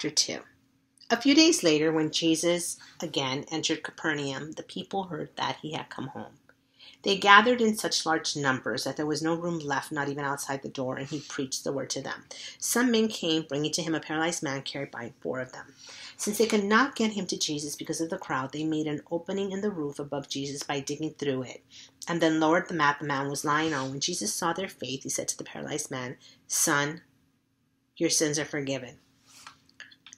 chapter 2. A few days later, when Jesus again entered Capernaum, the people heard that he had come home. They gathered in such large numbers that there was no room left, not even outside the door, and he preached the word to them. Some men came, bringing to him a paralyzed man carried by four of them. Since they could not get him to Jesus because of the crowd, they made an opening in the roof above Jesus by digging through it, and then lowered the mat the man was lying on. When Jesus saw their faith, he said to the paralyzed man, Son, your sins are forgiven.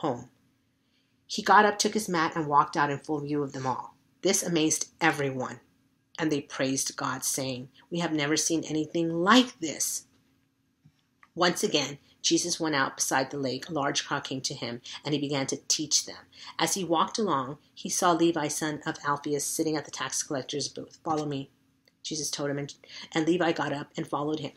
home. He got up, took his mat, and walked out in full view of them all. This amazed everyone, and they praised God, saying, We have never seen anything like this. Once again, Jesus went out beside the lake. A large crowd came to him, and he began to teach them. As he walked along, he saw Levi, son of Alphaeus, sitting at the tax collector's booth. Follow me, Jesus told him, and, and Levi got up and followed him.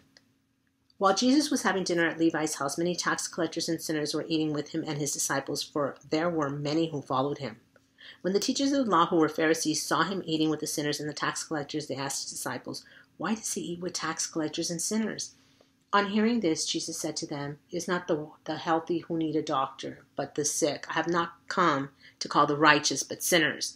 While Jesus was having dinner at Levi's house, many tax collectors and sinners were eating with him and his disciples, for there were many who followed him. When the teachers of the law, who were Pharisees, saw him eating with the sinners and the tax collectors, they asked his disciples, Why does he eat with tax collectors and sinners? On hearing this, Jesus said to them, It is not the, the healthy who need a doctor, but the sick. I have not come to call the righteous, but sinners.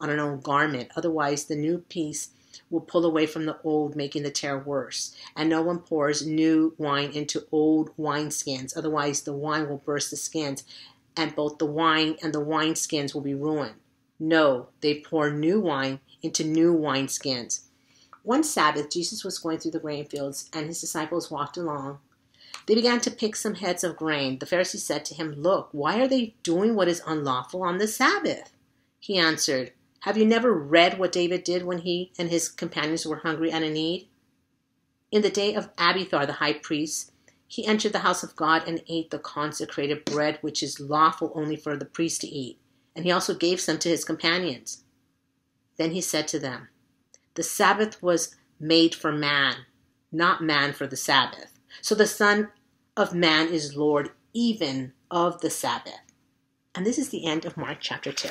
on an old garment, otherwise the new piece will pull away from the old, making the tear worse. And no one pours new wine into old wineskins, otherwise the wine will burst the skins, and both the wine and the wineskins will be ruined. No, they pour new wine into new wineskins. One Sabbath, Jesus was going through the grain fields, and his disciples walked along. They began to pick some heads of grain. The Pharisees said to him, Look, why are they doing what is unlawful on the Sabbath? He answered, have you never read what David did when he and his companions were hungry and in need? In the day of Abiathar the high priest, he entered the house of God and ate the consecrated bread which is lawful only for the priest to eat, and he also gave some to his companions. Then he said to them, The Sabbath was made for man, not man for the Sabbath. So the Son of Man is Lord even of the Sabbath. And this is the end of Mark chapter 2.